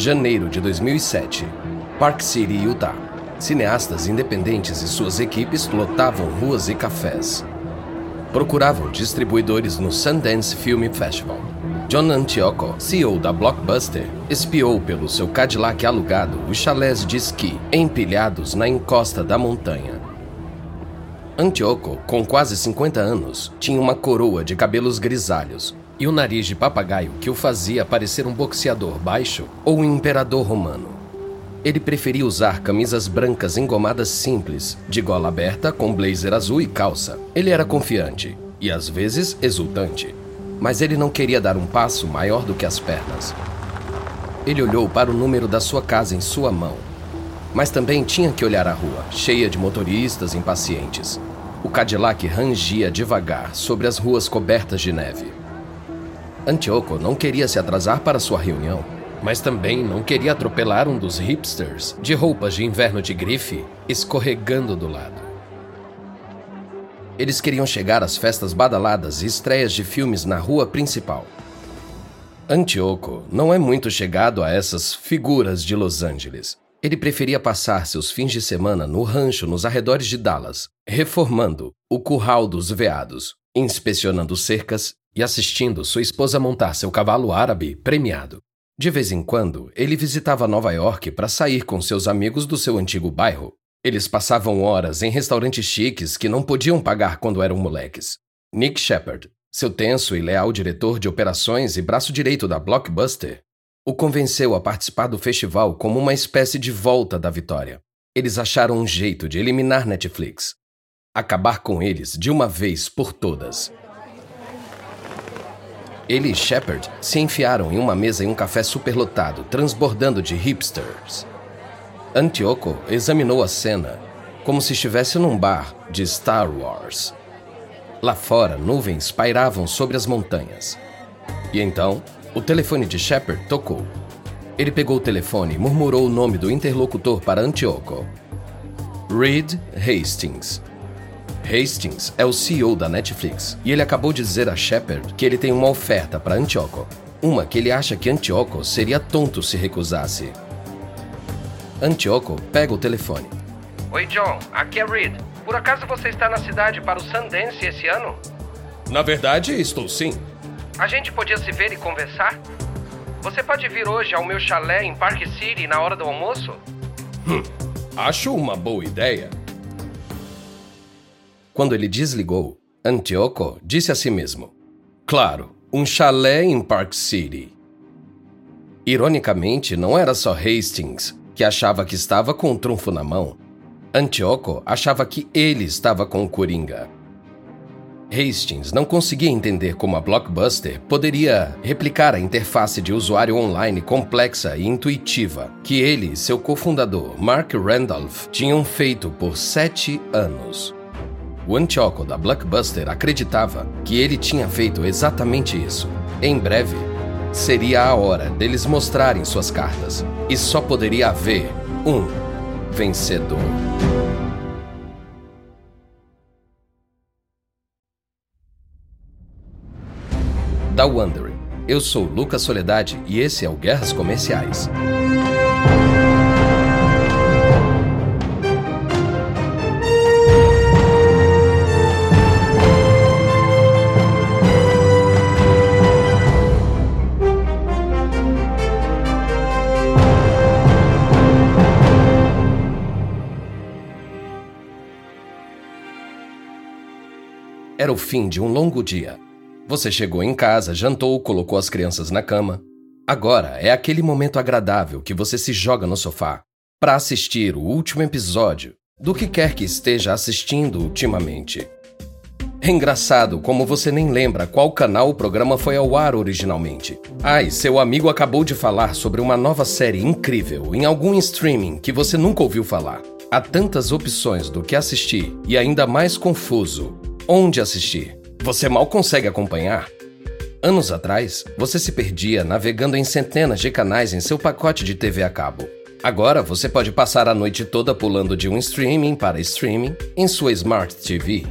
janeiro de 2007. Park City, Utah. Cineastas independentes e suas equipes lotavam ruas e cafés. Procuravam distribuidores no Sundance Film Festival. John Antioco, CEO da Blockbuster, espiou pelo seu Cadillac alugado os chalés de esqui empilhados na encosta da montanha. Antioco, com quase 50 anos, tinha uma coroa de cabelos grisalhos e o nariz de papagaio que o fazia parecer um boxeador baixo ou um imperador romano. Ele preferia usar camisas brancas engomadas simples, de gola aberta com blazer azul e calça. Ele era confiante e às vezes exultante, mas ele não queria dar um passo maior do que as pernas. Ele olhou para o número da sua casa em sua mão, mas também tinha que olhar a rua, cheia de motoristas impacientes. O Cadillac rangia devagar sobre as ruas cobertas de neve. Antioco não queria se atrasar para sua reunião, mas também não queria atropelar um dos hipsters de roupas de inverno de grife escorregando do lado. Eles queriam chegar às festas badaladas e estreias de filmes na rua principal. Antioco não é muito chegado a essas figuras de Los Angeles. Ele preferia passar seus fins de semana no rancho nos arredores de Dallas, reformando o curral dos veados, inspecionando cercas e assistindo sua esposa montar seu cavalo árabe premiado. De vez em quando, ele visitava Nova York para sair com seus amigos do seu antigo bairro. Eles passavam horas em restaurantes chiques que não podiam pagar quando eram moleques. Nick Shepard, seu tenso e leal diretor de operações e braço direito da Blockbuster, o convenceu a participar do festival como uma espécie de volta da vitória. Eles acharam um jeito de eliminar Netflix. Acabar com eles de uma vez por todas. Ele e Shepard se enfiaram em uma mesa em um café superlotado, transbordando de hipsters. Antioco examinou a cena como se estivesse num bar de Star Wars. Lá fora, nuvens pairavam sobre as montanhas. E então, o telefone de Shepard tocou. Ele pegou o telefone e murmurou o nome do interlocutor para Antioco. Reed Hastings. Hastings é o CEO da Netflix e ele acabou de dizer a Shepard que ele tem uma oferta para Antioco. Uma que ele acha que Antioco seria tonto se recusasse. Antioco pega o telefone. Oi, John. Aqui é Reed. Por acaso você está na cidade para o Sundance esse ano? Na verdade, estou sim. A gente podia se ver e conversar? Você pode vir hoje ao meu chalé em Park City na hora do almoço? Hum, acho uma boa ideia. Quando ele desligou, Antioco disse a si mesmo: Claro, um chalé em Park City. Ironicamente, não era só Hastings que achava que estava com o trunfo na mão. Antioco achava que ele estava com o Coringa. Hastings não conseguia entender como a Blockbuster poderia replicar a interface de usuário online complexa e intuitiva que ele e seu cofundador, Mark Randolph, tinham feito por sete anos. O Antioco da Blockbuster acreditava que ele tinha feito exatamente isso. Em breve, seria a hora deles mostrarem suas cartas, e só poderia haver um vencedor. da Wondering. Eu sou Lucas Soledade e esse é o Guerras Comerciais. Era o fim de um longo dia. Você chegou em casa, jantou, colocou as crianças na cama. Agora é aquele momento agradável que você se joga no sofá para assistir o último episódio do que quer que esteja assistindo ultimamente. É engraçado como você nem lembra qual canal o programa foi ao ar originalmente. Ai, seu amigo acabou de falar sobre uma nova série incrível em algum streaming que você nunca ouviu falar. Há tantas opções do que assistir e ainda mais confuso onde assistir. Você mal consegue acompanhar? Anos atrás, você se perdia navegando em centenas de canais em seu pacote de TV a cabo. Agora você pode passar a noite toda pulando de um streaming para streaming em sua Smart TV.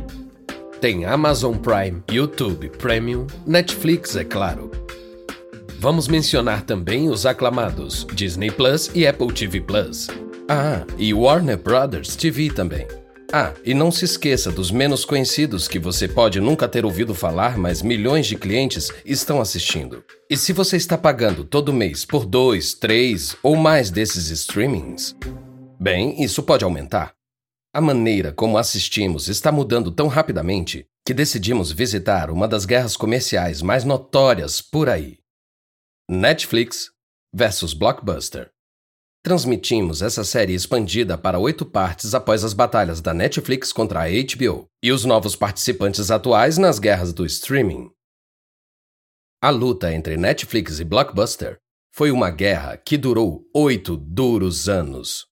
Tem Amazon Prime, YouTube Premium, Netflix, é claro. Vamos mencionar também os aclamados Disney Plus e Apple TV Plus. Ah, e Warner Brothers TV também. Ah, e não se esqueça dos menos conhecidos que você pode nunca ter ouvido falar, mas milhões de clientes estão assistindo. E se você está pagando todo mês por dois, três ou mais desses streamings, bem, isso pode aumentar. A maneira como assistimos está mudando tão rapidamente que decidimos visitar uma das guerras comerciais mais notórias por aí. Netflix versus Blockbuster. Transmitimos essa série expandida para oito partes após as batalhas da Netflix contra a HBO e os novos participantes atuais nas guerras do streaming. A luta entre Netflix e Blockbuster foi uma guerra que durou oito duros anos.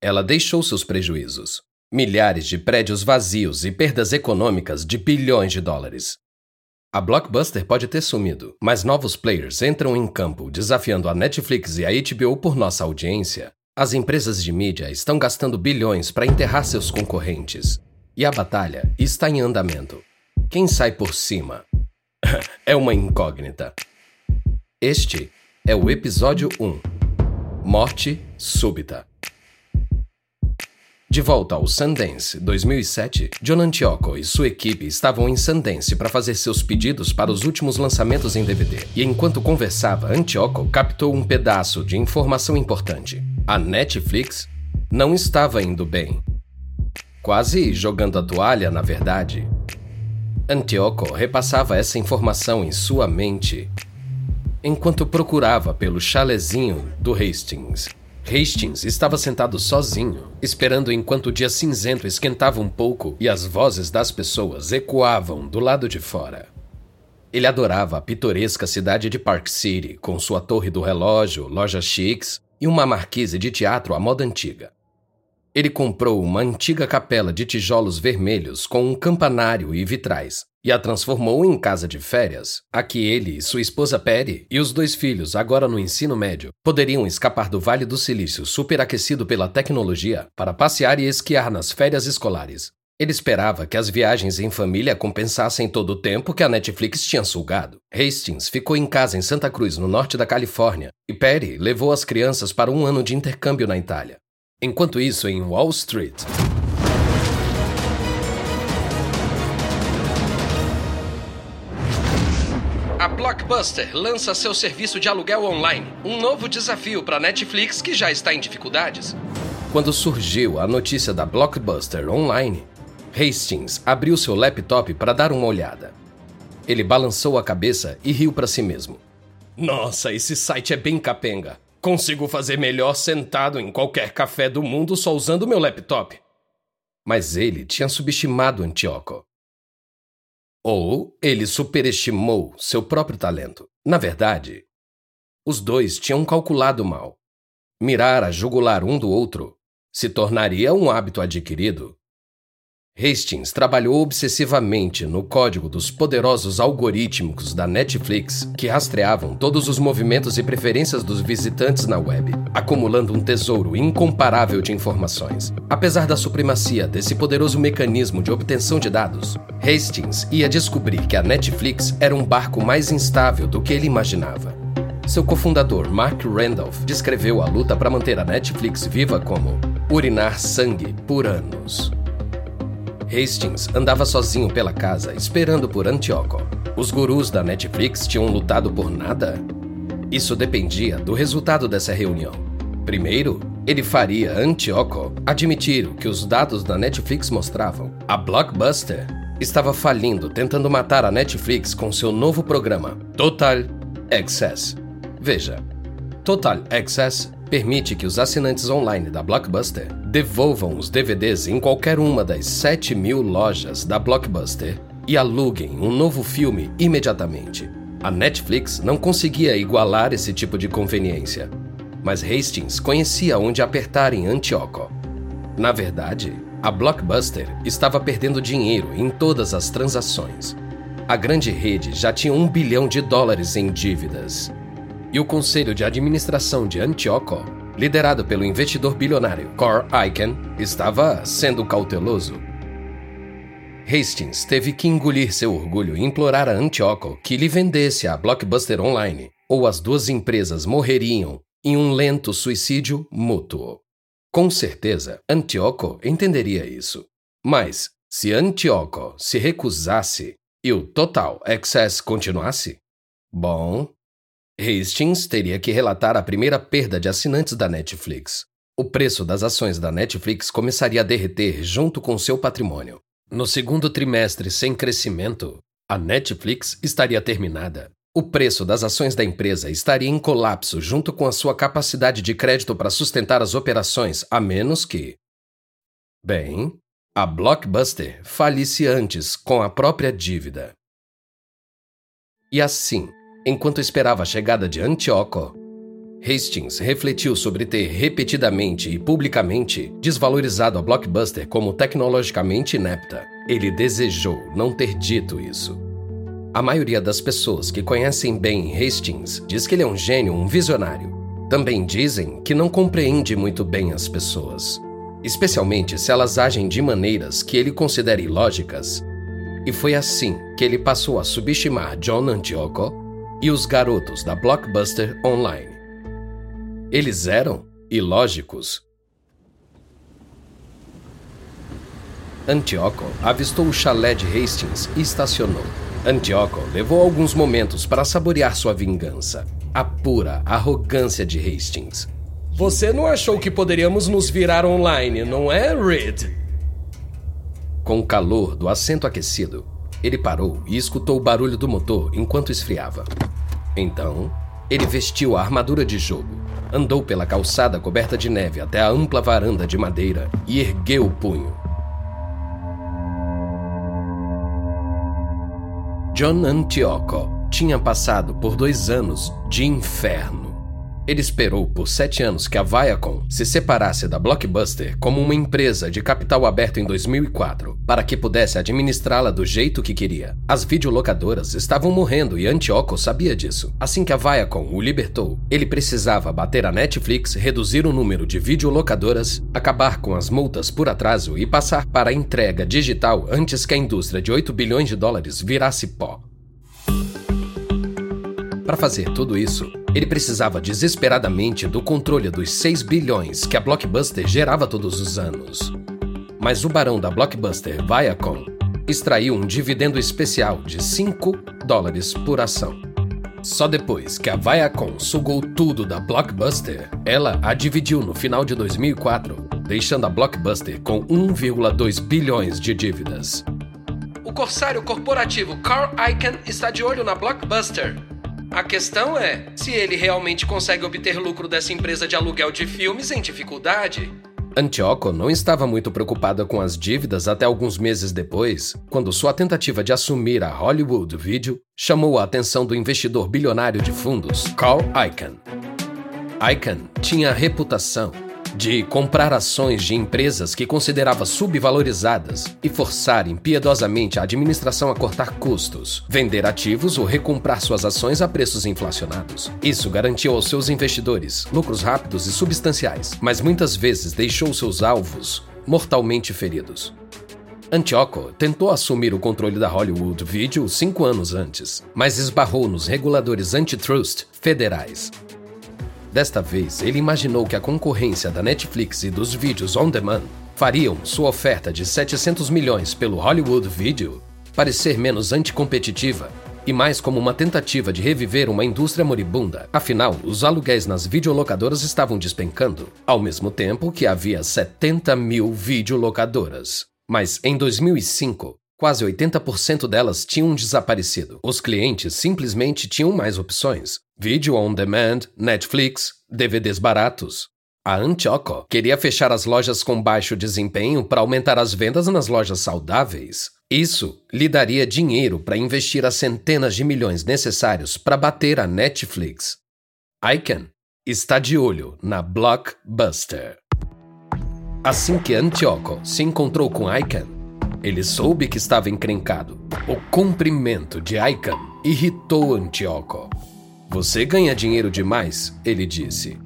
Ela deixou seus prejuízos, milhares de prédios vazios e perdas econômicas de bilhões de dólares. A Blockbuster pode ter sumido, mas novos players entram em campo desafiando a Netflix e a HBO por nossa audiência. As empresas de mídia estão gastando bilhões para enterrar seus concorrentes. E a batalha está em andamento. Quem sai por cima? é uma incógnita. Este é o episódio 1 Morte Súbita. De volta ao Sundance 2007, John Antioco e sua equipe estavam em Sundance para fazer seus pedidos para os últimos lançamentos em DVD. E enquanto conversava, Antioco captou um pedaço de informação importante. A Netflix não estava indo bem. Quase jogando a toalha, na verdade. Antioco repassava essa informação em sua mente enquanto procurava pelo chalezinho do Hastings Hastings estava sentado sozinho, esperando enquanto o dia cinzento esquentava um pouco e as vozes das pessoas ecoavam do lado de fora. Ele adorava a pitoresca cidade de Park City, com sua torre do relógio, lojas chiques e uma marquise de teatro à moda antiga. Ele comprou uma antiga capela de tijolos vermelhos com um campanário e vitrais, e a transformou em casa de férias, a que ele e sua esposa Perry e os dois filhos, agora no ensino médio, poderiam escapar do Vale do Silício superaquecido pela tecnologia para passear e esquiar nas férias escolares. Ele esperava que as viagens em família compensassem todo o tempo que a Netflix tinha sugado. Hastings ficou em casa em Santa Cruz, no norte da Califórnia, e Perry levou as crianças para um ano de intercâmbio na Itália. Enquanto isso, em Wall Street, A Blockbuster lança seu serviço de aluguel online, um novo desafio para a Netflix que já está em dificuldades. Quando surgiu a notícia da Blockbuster Online, Hastings abriu seu laptop para dar uma olhada. Ele balançou a cabeça e riu para si mesmo. Nossa, esse site é bem capenga. Consigo fazer melhor sentado em qualquer café do mundo só usando meu laptop. Mas ele tinha subestimado Antioco. Ou ele superestimou seu próprio talento. Na verdade, os dois tinham calculado mal. Mirar a jugular um do outro se tornaria um hábito adquirido Hastings trabalhou obsessivamente no código dos poderosos algorítmicos da Netflix que rastreavam todos os movimentos e preferências dos visitantes na web, acumulando um tesouro incomparável de informações. Apesar da supremacia desse poderoso mecanismo de obtenção de dados, Hastings ia descobrir que a Netflix era um barco mais instável do que ele imaginava. Seu cofundador Mark Randolph descreveu a luta para manter a Netflix viva como urinar sangue por anos. Hastings andava sozinho pela casa, esperando por Antioco. Os gurus da Netflix tinham lutado por nada? Isso dependia do resultado dessa reunião. Primeiro, ele faria Antioco admitir o que os dados da Netflix mostravam. A Blockbuster estava falindo tentando matar a Netflix com seu novo programa, Total Access. Veja, Total Access permite que os assinantes online da Blockbuster devolvam os DVDs em qualquer uma das 7 mil lojas da Blockbuster e aluguem um novo filme imediatamente. A Netflix não conseguia igualar esse tipo de conveniência, mas Hastings conhecia onde apertar em Antioco. Na verdade, a Blockbuster estava perdendo dinheiro em todas as transações. A grande rede já tinha um bilhão de dólares em dívidas e o conselho de administração de Antioco, liderado pelo investidor bilionário Cor Aiken, estava sendo cauteloso. Hastings teve que engolir seu orgulho e implorar a Antioco que lhe vendesse a Blockbuster Online ou as duas empresas morreriam em um lento suicídio mútuo. Com certeza, Antioco entenderia isso. Mas, se Antioco se recusasse e o Total Access continuasse, bom, Hastings teria que relatar a primeira perda de assinantes da Netflix. O preço das ações da Netflix começaria a derreter junto com seu patrimônio. No segundo trimestre sem crescimento, a Netflix estaria terminada. O preço das ações da empresa estaria em colapso junto com a sua capacidade de crédito para sustentar as operações, a menos que. Bem, a Blockbuster falisse antes com a própria dívida. E assim, enquanto esperava a chegada de Antioco, Hastings refletiu sobre ter repetidamente e publicamente desvalorizado a Blockbuster como tecnologicamente inepta. Ele desejou não ter dito isso. A maioria das pessoas que conhecem bem Hastings diz que ele é um gênio, um visionário. Também dizem que não compreende muito bem as pessoas, especialmente se elas agem de maneiras que ele considera ilógicas. E foi assim que ele passou a subestimar John Antioco e os garotos da Blockbuster Online. Eles eram ilógicos. Antioco avistou o chalé de Hastings e estacionou. Antioco levou alguns momentos para saborear sua vingança. A pura arrogância de Hastings. Você não achou que poderíamos nos virar online, não é, Reed? Com o calor do assento aquecido, ele parou e escutou o barulho do motor enquanto esfriava. Então, ele vestiu a armadura de jogo andou pela calçada coberta de neve até a ampla varanda de madeira e ergueu o punho. John Antioco tinha passado por dois anos de inferno. Ele esperou por sete anos que a Viacom se separasse da Blockbuster como uma empresa de capital aberto em 2004, para que pudesse administrá-la do jeito que queria. As videolocadoras estavam morrendo e Antioco sabia disso. Assim que a Viacom o libertou, ele precisava bater a Netflix, reduzir o número de videolocadoras, acabar com as multas por atraso e passar para a entrega digital antes que a indústria de 8 bilhões de dólares virasse pó. Para fazer tudo isso, ele precisava desesperadamente do controle dos 6 bilhões que a Blockbuster gerava todos os anos. Mas o barão da Blockbuster, Viacom, extraiu um dividendo especial de 5 dólares por ação. Só depois que a Viacom sugou tudo da Blockbuster, ela a dividiu no final de 2004, deixando a Blockbuster com 1,2 bilhões de dívidas. O corsário corporativo Carl Icahn está de olho na Blockbuster, a questão é se ele realmente consegue obter lucro dessa empresa de aluguel de filmes em dificuldade. Antioco não estava muito preocupada com as dívidas até alguns meses depois, quando sua tentativa de assumir a Hollywood Video chamou a atenção do investidor bilionário de fundos, Carl Icahn. Icahn tinha reputação de comprar ações de empresas que considerava subvalorizadas e forçar impiedosamente a administração a cortar custos, vender ativos ou recomprar suas ações a preços inflacionados. Isso garantiu aos seus investidores lucros rápidos e substanciais, mas muitas vezes deixou seus alvos mortalmente feridos. Antioco tentou assumir o controle da Hollywood Video cinco anos antes, mas esbarrou nos reguladores antitrust federais Desta vez, ele imaginou que a concorrência da Netflix e dos vídeos on demand fariam sua oferta de 700 milhões pelo Hollywood Video parecer menos anticompetitiva e mais como uma tentativa de reviver uma indústria moribunda. Afinal, os aluguéis nas videolocadoras estavam despencando, ao mesmo tempo que havia 70 mil videolocadoras. Mas em 2005, quase 80% delas tinham desaparecido. Os clientes simplesmente tinham mais opções. Vídeo on demand, Netflix, DVDs baratos. A Antioco queria fechar as lojas com baixo desempenho para aumentar as vendas nas lojas saudáveis. Isso lhe daria dinheiro para investir as centenas de milhões necessários para bater a Netflix. Icahn está de olho na Blockbuster. Assim que Antioco se encontrou com Icahn, ele soube que estava encrencado. O cumprimento de Icahn irritou Antioco. Você ganha dinheiro demais, ele disse.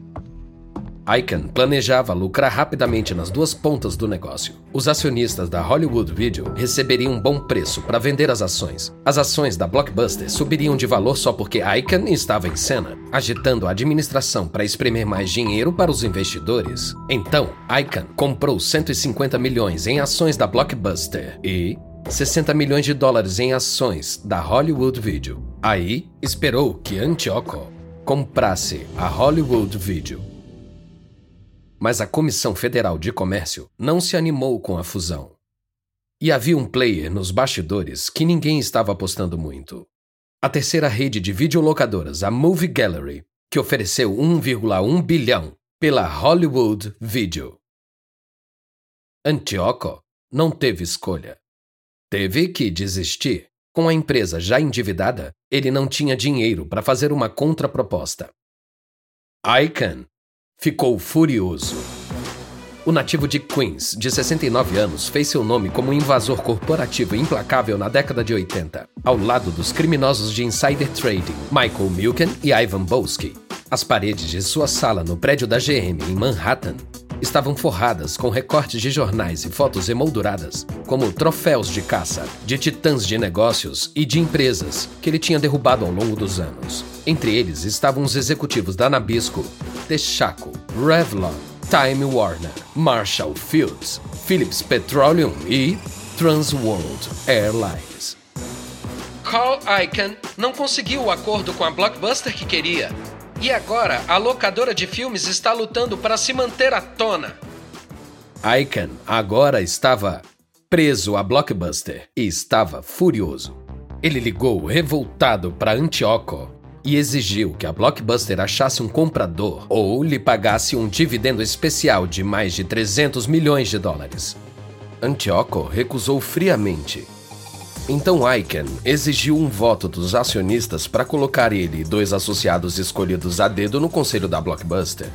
Icahn planejava lucrar rapidamente nas duas pontas do negócio. Os acionistas da Hollywood Video receberiam um bom preço para vender as ações. As ações da Blockbuster subiriam de valor só porque Icahn estava em cena, agitando a administração para espremer mais dinheiro para os investidores. Então, Icahn comprou 150 milhões em ações da Blockbuster e 60 milhões de dólares em ações da Hollywood Video. Aí, esperou que Antioco comprasse a Hollywood Video. Mas a Comissão Federal de Comércio não se animou com a fusão. E havia um player nos bastidores que ninguém estava apostando muito. A terceira rede de videolocadoras, a Movie Gallery, que ofereceu 1,1 bilhão pela Hollywood Video. Antioco não teve escolha. Teve que desistir. Com a empresa já endividada, ele não tinha dinheiro para fazer uma contraproposta. Icahn ficou furioso. O nativo de Queens, de 69 anos, fez seu nome como um invasor corporativo implacável na década de 80, ao lado dos criminosos de insider trading Michael Milken e Ivan Boesky. As paredes de sua sala no prédio da GM em Manhattan estavam forradas com recortes de jornais e fotos emolduradas, como troféus de caça, de titãs de negócios e de empresas que ele tinha derrubado ao longo dos anos. Entre eles estavam os executivos da Nabisco, Texaco, Revlon, Time Warner, Marshall Fields, Phillips Petroleum e Transworld Airlines. Carl Icahn não conseguiu o acordo com a Blockbuster que queria e agora a locadora de filmes está lutando para se manter à tona. Icahn agora estava preso a Blockbuster e estava furioso. Ele ligou revoltado para Antioco e exigiu que a Blockbuster achasse um comprador ou lhe pagasse um dividendo especial de mais de 300 milhões de dólares. Antioco recusou friamente então Icahn exigiu um voto dos acionistas para colocar ele e dois associados escolhidos a dedo no conselho da Blockbuster.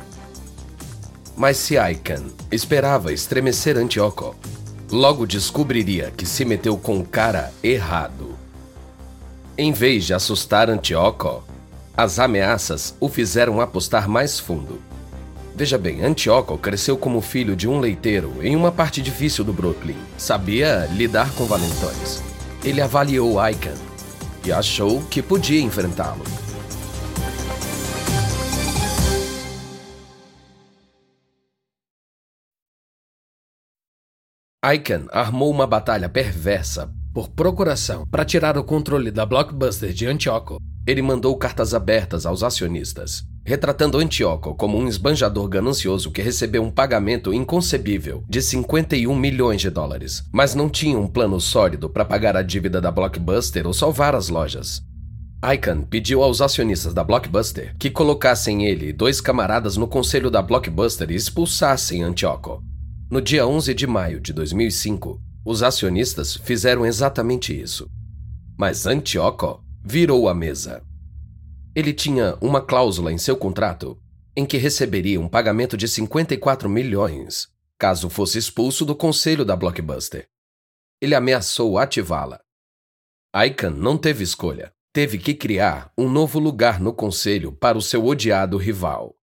Mas se Icahn esperava estremecer Antioco, logo descobriria que se meteu com o cara errado. Em vez de assustar Antioco, as ameaças o fizeram apostar mais fundo. Veja bem, Antioco cresceu como filho de um leiteiro em uma parte difícil do Brooklyn. Sabia lidar com valentões ele avaliou Icahn e achou que podia enfrentá-lo. Icahn armou uma batalha perversa por procuração para tirar o controle da Blockbuster de Antioco. Ele mandou cartas abertas aos acionistas, retratando Antioco como um esbanjador ganancioso que recebeu um pagamento inconcebível de 51 milhões de dólares, mas não tinha um plano sólido para pagar a dívida da Blockbuster ou salvar as lojas. Icahn pediu aos acionistas da Blockbuster que colocassem ele e dois camaradas no conselho da Blockbuster e expulsassem Antioco. No dia 11 de maio de 2005, os acionistas fizeram exatamente isso. Mas Antioco virou a mesa. Ele tinha uma cláusula em seu contrato em que receberia um pagamento de 54 milhões caso fosse expulso do conselho da Blockbuster. Ele ameaçou ativá-la. Icahn não teve escolha. Teve que criar um novo lugar no conselho para o seu odiado rival.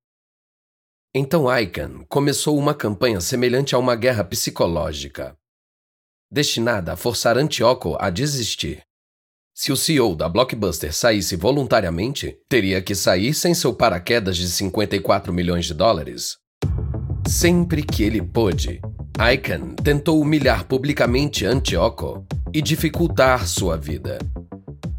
Então Icahn começou uma campanha semelhante a uma guerra psicológica, destinada a forçar Antioco a desistir. Se o CEO da Blockbuster saísse voluntariamente, teria que sair sem seu paraquedas de 54 milhões de dólares. Sempre que ele pôde, Icahn tentou humilhar publicamente Antioco e dificultar sua vida.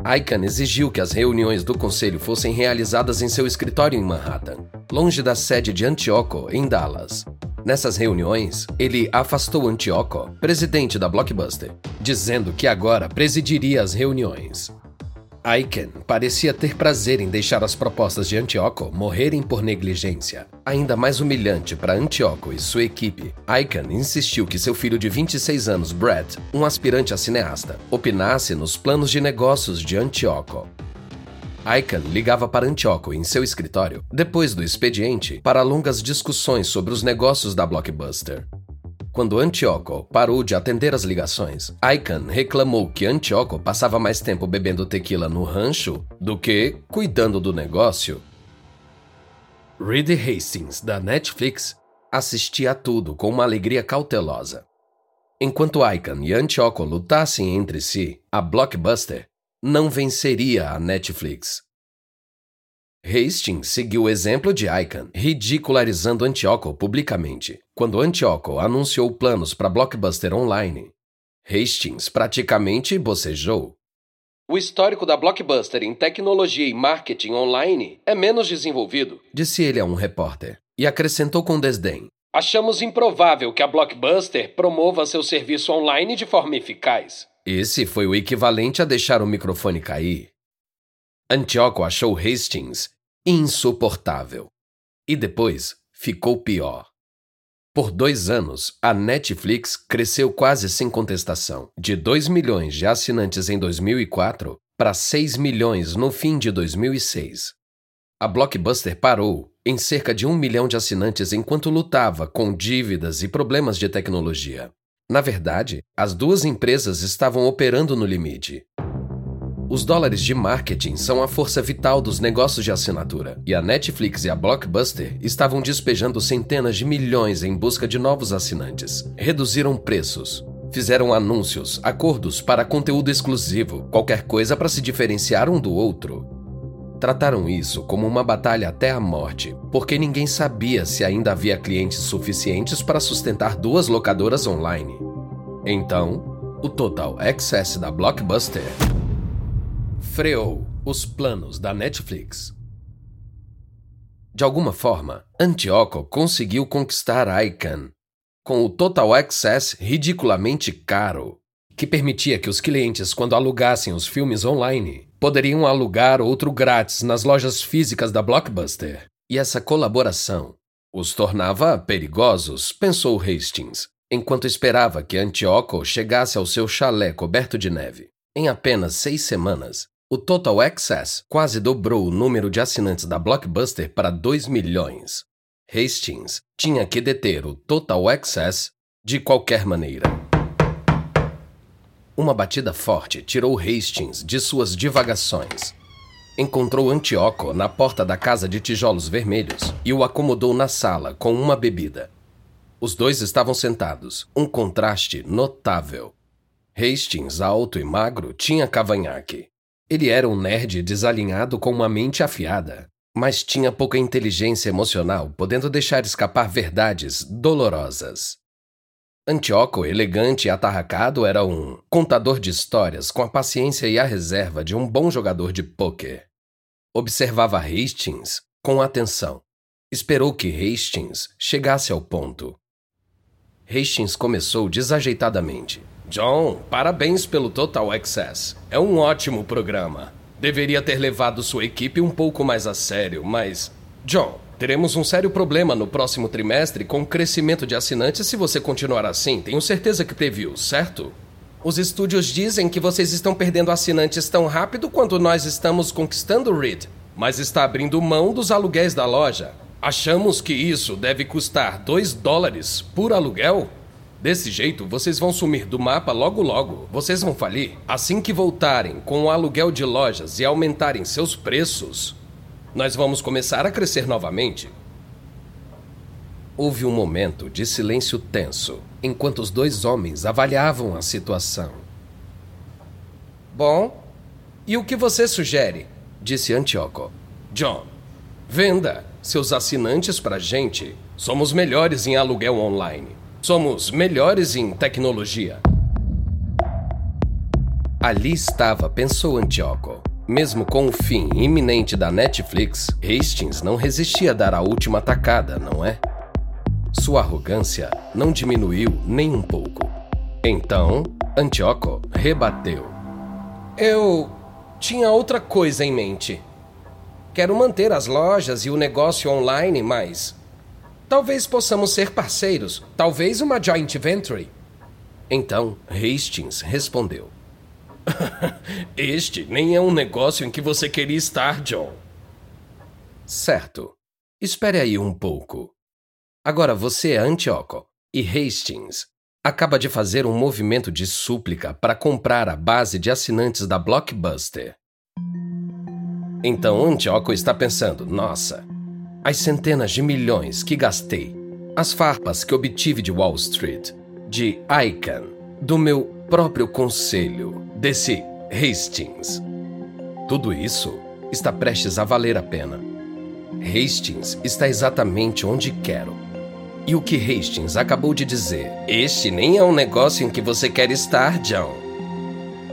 Icahn exigiu que as reuniões do conselho fossem realizadas em seu escritório em Manhattan, longe da sede de Antioco, em Dallas. Nessas reuniões, ele afastou Antioco, presidente da Blockbuster, dizendo que agora presidiria as reuniões. Icahn parecia ter prazer em deixar as propostas de Antioco morrerem por negligência. Ainda mais humilhante para Antioco e sua equipe, Icahn insistiu que seu filho de 26 anos, Brett, um aspirante a cineasta, opinasse nos planos de negócios de Antioco. Icahn ligava para Antioco em seu escritório, depois do expediente, para longas discussões sobre os negócios da Blockbuster. Quando Antioco parou de atender as ligações, Icahn reclamou que Antioco passava mais tempo bebendo tequila no rancho do que cuidando do negócio. Reed Hastings, da Netflix, assistia a tudo com uma alegria cautelosa. Enquanto Icahn e Antioco lutassem entre si, a Blockbuster não venceria a Netflix. Hastings seguiu o exemplo de Icahn, ridicularizando Antioco publicamente. Quando Antioco anunciou planos para Blockbuster Online, Hastings praticamente bocejou. O histórico da Blockbuster em tecnologia e marketing online é menos desenvolvido, disse ele a um repórter, e acrescentou com desdém: Achamos improvável que a Blockbuster promova seu serviço online de forma eficaz. Esse foi o equivalente a deixar o microfone cair. Antioco achou Hastings insuportável. E depois ficou pior. Por dois anos, a Netflix cresceu quase sem contestação, de 2 milhões de assinantes em 2004 para 6 milhões no fim de 2006. A Blockbuster parou em cerca de um milhão de assinantes enquanto lutava com dívidas e problemas de tecnologia. Na verdade, as duas empresas estavam operando no limite. Os dólares de marketing são a força vital dos negócios de assinatura, e a Netflix e a Blockbuster estavam despejando centenas de milhões em busca de novos assinantes. Reduziram preços, fizeram anúncios, acordos para conteúdo exclusivo, qualquer coisa para se diferenciar um do outro. Trataram isso como uma batalha até a morte, porque ninguém sabia se ainda havia clientes suficientes para sustentar duas locadoras online. Então, o Total Access da Blockbuster freou os planos da Netflix. De alguma forma, Antioco conseguiu conquistar Icahn com o Total Access ridiculamente caro, que permitia que os clientes, quando alugassem os filmes online, poderiam alugar outro grátis nas lojas físicas da Blockbuster. E essa colaboração os tornava perigosos, pensou Hastings, enquanto esperava que Antioco chegasse ao seu chalé coberto de neve. Em apenas seis semanas, o Total Access quase dobrou o número de assinantes da Blockbuster para 2 milhões. Hastings tinha que deter o Total Access de qualquer maneira. Uma batida forte tirou Hastings de suas divagações. Encontrou Antioco na porta da casa de tijolos vermelhos e o acomodou na sala com uma bebida. Os dois estavam sentados, um contraste notável. Hastings, alto e magro, tinha cavanhaque. Ele era um nerd desalinhado com uma mente afiada, mas tinha pouca inteligência emocional, podendo deixar escapar verdades dolorosas. Antioco, elegante e atarracado, era um contador de histórias com a paciência e a reserva de um bom jogador de pôquer. Observava Hastings com atenção. Esperou que Hastings chegasse ao ponto. Hastings começou desajeitadamente. John, parabéns pelo Total Access. É um ótimo programa. Deveria ter levado sua equipe um pouco mais a sério, mas. John, teremos um sério problema no próximo trimestre com o crescimento de assinantes se você continuar assim. Tenho certeza que previu, certo? Os estúdios dizem que vocês estão perdendo assinantes tão rápido quanto nós estamos conquistando Reed, mas está abrindo mão dos aluguéis da loja. Achamos que isso deve custar 2 dólares por aluguel? Desse jeito, vocês vão sumir do mapa logo logo. Vocês vão falir. Assim que voltarem com o aluguel de lojas e aumentarem seus preços, nós vamos começar a crescer novamente. Houve um momento de silêncio tenso, enquanto os dois homens avaliavam a situação. Bom, e o que você sugere? Disse Antioco. John, venda seus assinantes pra gente. Somos melhores em aluguel online. Somos melhores em tecnologia. Ali estava, pensou Antioco. Mesmo com o fim iminente da Netflix, Hastings não resistia a dar a última atacada, não é? Sua arrogância não diminuiu nem um pouco. Então, Antioco rebateu. Eu tinha outra coisa em mente. Quero manter as lojas e o negócio online, mas Talvez possamos ser parceiros, talvez uma joint venture. Então, Hastings respondeu: Este nem é um negócio em que você queria estar, John. Certo. Espere aí um pouco. Agora você é Antioco e Hastings acaba de fazer um movimento de súplica para comprar a base de assinantes da Blockbuster. Então Antioco está pensando: nossa, as centenas de milhões que gastei, as farpas que obtive de Wall Street, de ICANN, do meu próprio conselho, desse Hastings. Tudo isso está prestes a valer a pena. Hastings está exatamente onde quero. E o que Hastings acabou de dizer? Este nem é um negócio em que você quer estar, John.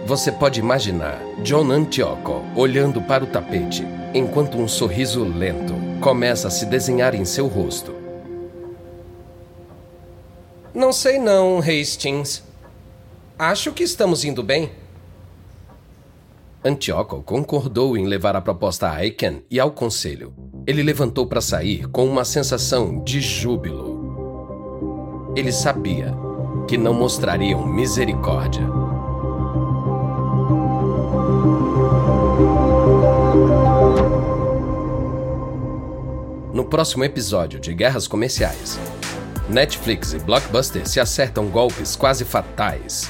Você pode imaginar John Antioco olhando para o tapete, enquanto um sorriso lento começa a se desenhar em seu rosto. Não sei não, Hastings. Acho que estamos indo bem. Antioco concordou em levar a proposta a Aiken e ao conselho. Ele levantou para sair com uma sensação de júbilo. Ele sabia que não mostrariam misericórdia. Próximo episódio de Guerras Comerciais, Netflix e Blockbuster se acertam golpes quase fatais,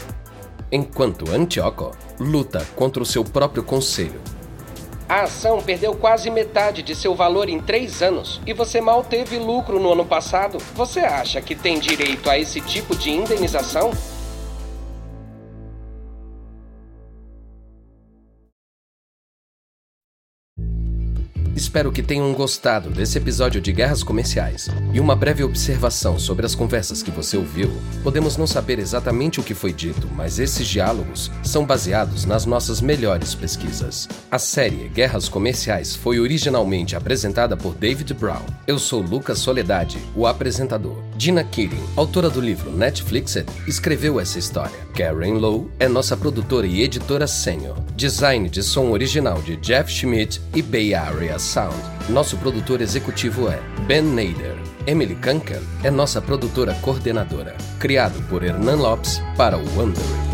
enquanto Antioco luta contra o seu próprio conselho. A ação perdeu quase metade de seu valor em três anos e você mal teve lucro no ano passado. Você acha que tem direito a esse tipo de indenização? Espero que tenham gostado desse episódio de Guerras Comerciais. E uma breve observação sobre as conversas que você ouviu. Podemos não saber exatamente o que foi dito, mas esses diálogos são baseados nas nossas melhores pesquisas. A série Guerras Comerciais foi originalmente apresentada por David Brown. Eu sou Lucas Soledade, o apresentador. Dina Keating, autora do livro Netflixed, escreveu essa história. Karen Lowe é nossa produtora e editora sênior. Design de som original de Jeff Schmidt e Bay Area Sound. Nosso produtor executivo é Ben Nader. Emily Kunkel é nossa produtora coordenadora. Criado por Hernan Lopes para o Wondering.